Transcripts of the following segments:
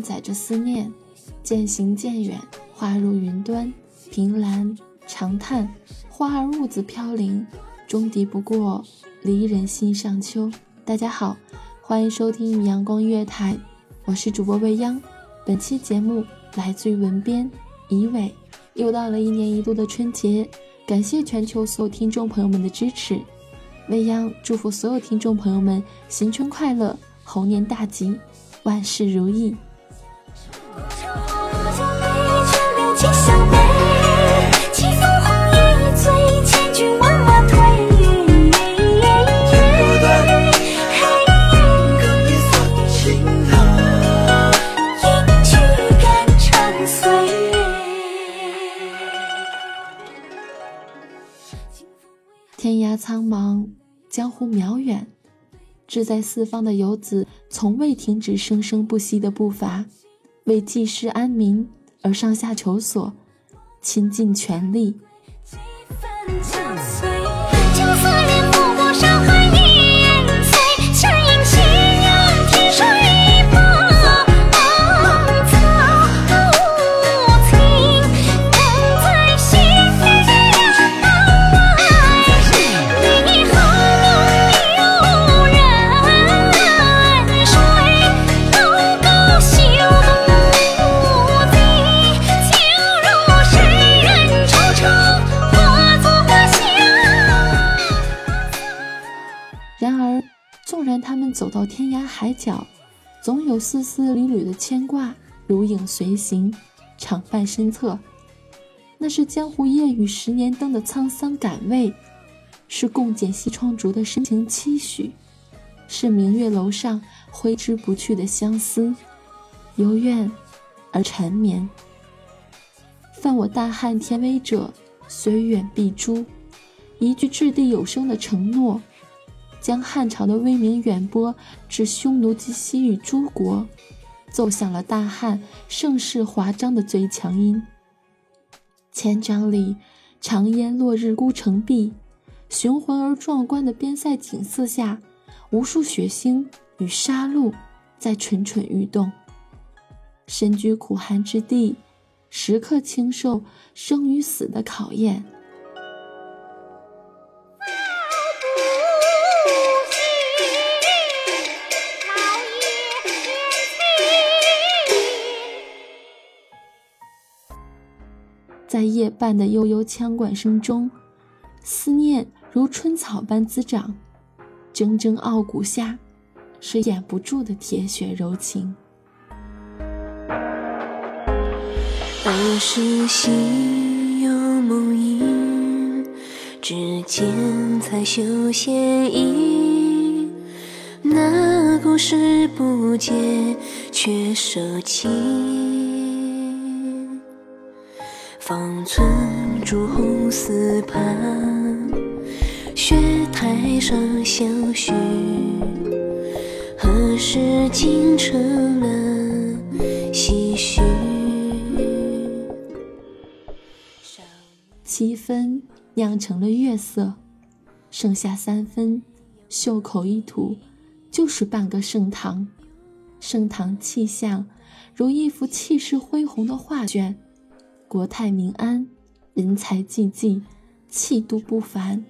载着思念，渐行渐远，化入云端。凭栏长叹，花儿兀自飘零，终敌不过离人心上秋。大家好，欢迎收听阳光月台，我是主播未央。本期节目来自于文编怡伟。又到了一年一度的春节，感谢全球所有听众朋友们的支持。未央祝福所有听众朋友们新春快乐，猴年大吉，万事如意。天涯苍茫，江湖渺远，志在四方的游子从未停止生生不息的步伐，为济世安民而上下求索，倾尽全力。几分憔悴，青丝连浮过山海纵然他们走到天涯海角，总有丝丝缕缕的牵挂如影随形，常伴身侧。那是江湖夜雨十年灯的沧桑感味，是共剪西窗烛的深情期许，是明月楼上挥之不去的相思，由怨而缠绵。犯我大汉天威者，虽远必诛。一句掷地有声的承诺，将汉朝的威名远播至匈奴及西域诸国，奏响了大汉盛世华章的最强音。千章里，长烟落日孤城闭，雄浑而壮观的边塞景色下，无数血腥与杀戮在蠢蠢欲动。身居苦寒之地，时刻经受生与死的考验。在夜半的悠悠枪管声中，思念如春草般滋长，铮铮傲骨下，是掩不住的铁血柔情。当何时心有梦萦，指尖才绣线影。那故事不解，却舍弃。寸朱红丝畔，雪台上相许。何时竟成了唏嘘？七分酿成了月色，剩下三分，袖口一吐，就是半个盛唐。盛唐气象，如一幅气势恢宏的画卷，国泰民安，人才济济，气度不凡。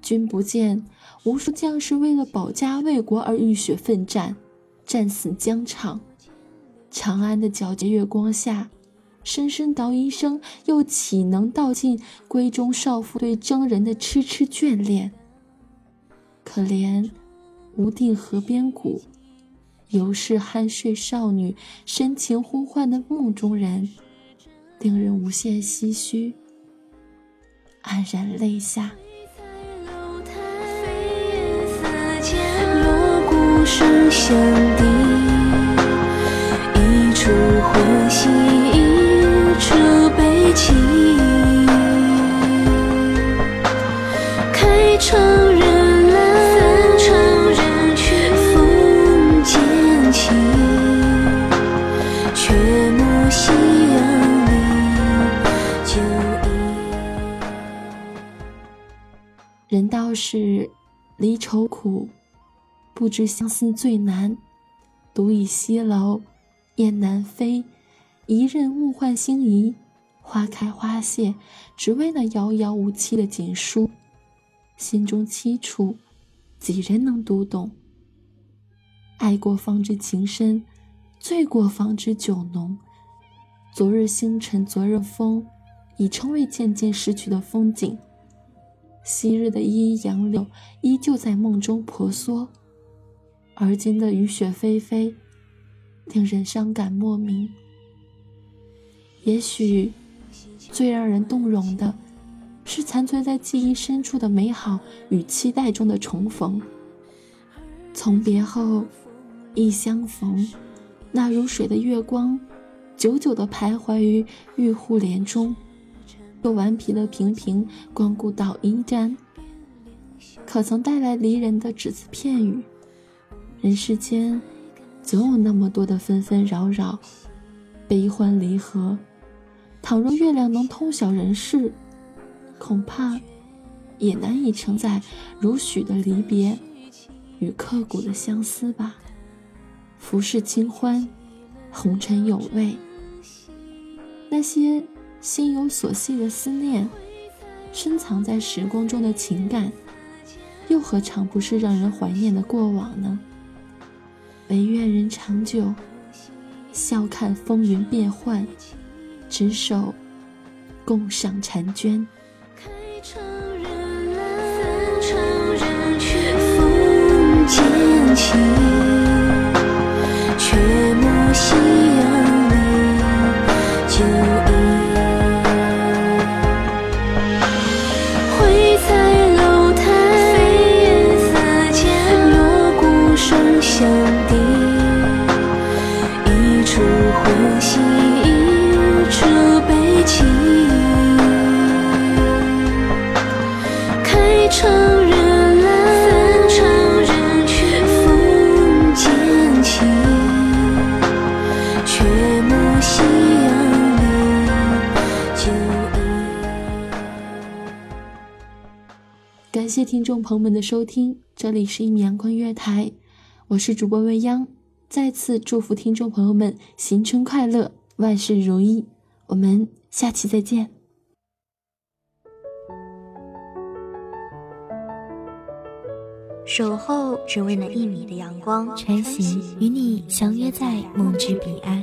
君不见，无数将士为了保家卫国而浴血奋战，战死疆场。长安的皎洁月光下。深深道一声，又岂能道尽闺中少妇对征人的痴痴眷恋？可怜无定河边骨，犹是酣睡少女深情呼唤的梦中人，令人无限唏嘘，黯然泪下。锣鼓声响离愁苦，不知相思最难。独倚西楼，雁南飞。一任物换星移，花开花谢，只为那遥遥无期的锦书。心中凄楚，几人能读懂？爱过方知情深，醉过方知酒浓。昨日星辰，昨日风，已成为渐渐逝去的风景。昔日的依依杨柳，依旧在梦中婆娑。而今的雨雪霏霏，令人伤感莫名。也许，最让人动容的，是残存在记忆深处的美好与期待中的重逢。从别后，一相逢，那如水的月光，久久地徘徊于玉户帘中，又顽皮了频频光顾到一站，可曾带来离人的只字片语？人世间，总有那么多的纷纷扰扰，悲欢离合。倘若月亮能通晓人世，恐怕也难以承载如许的离别与刻骨的相思吧。浮世清欢，红尘有味。那些心有所系的思念，深藏在时光中的情感，又何尝不是让人怀念的过往呢？唯愿人长久，笑看风云变幻。执手共赏婵娟。感谢听众朋友们的收听，这里是一米阳光月台，我是主播未央，再次祝福听众朋友们新春快乐，万事如意。我们下期再见。守候只为那一米的阳光，穿行与你相约在梦之彼岸。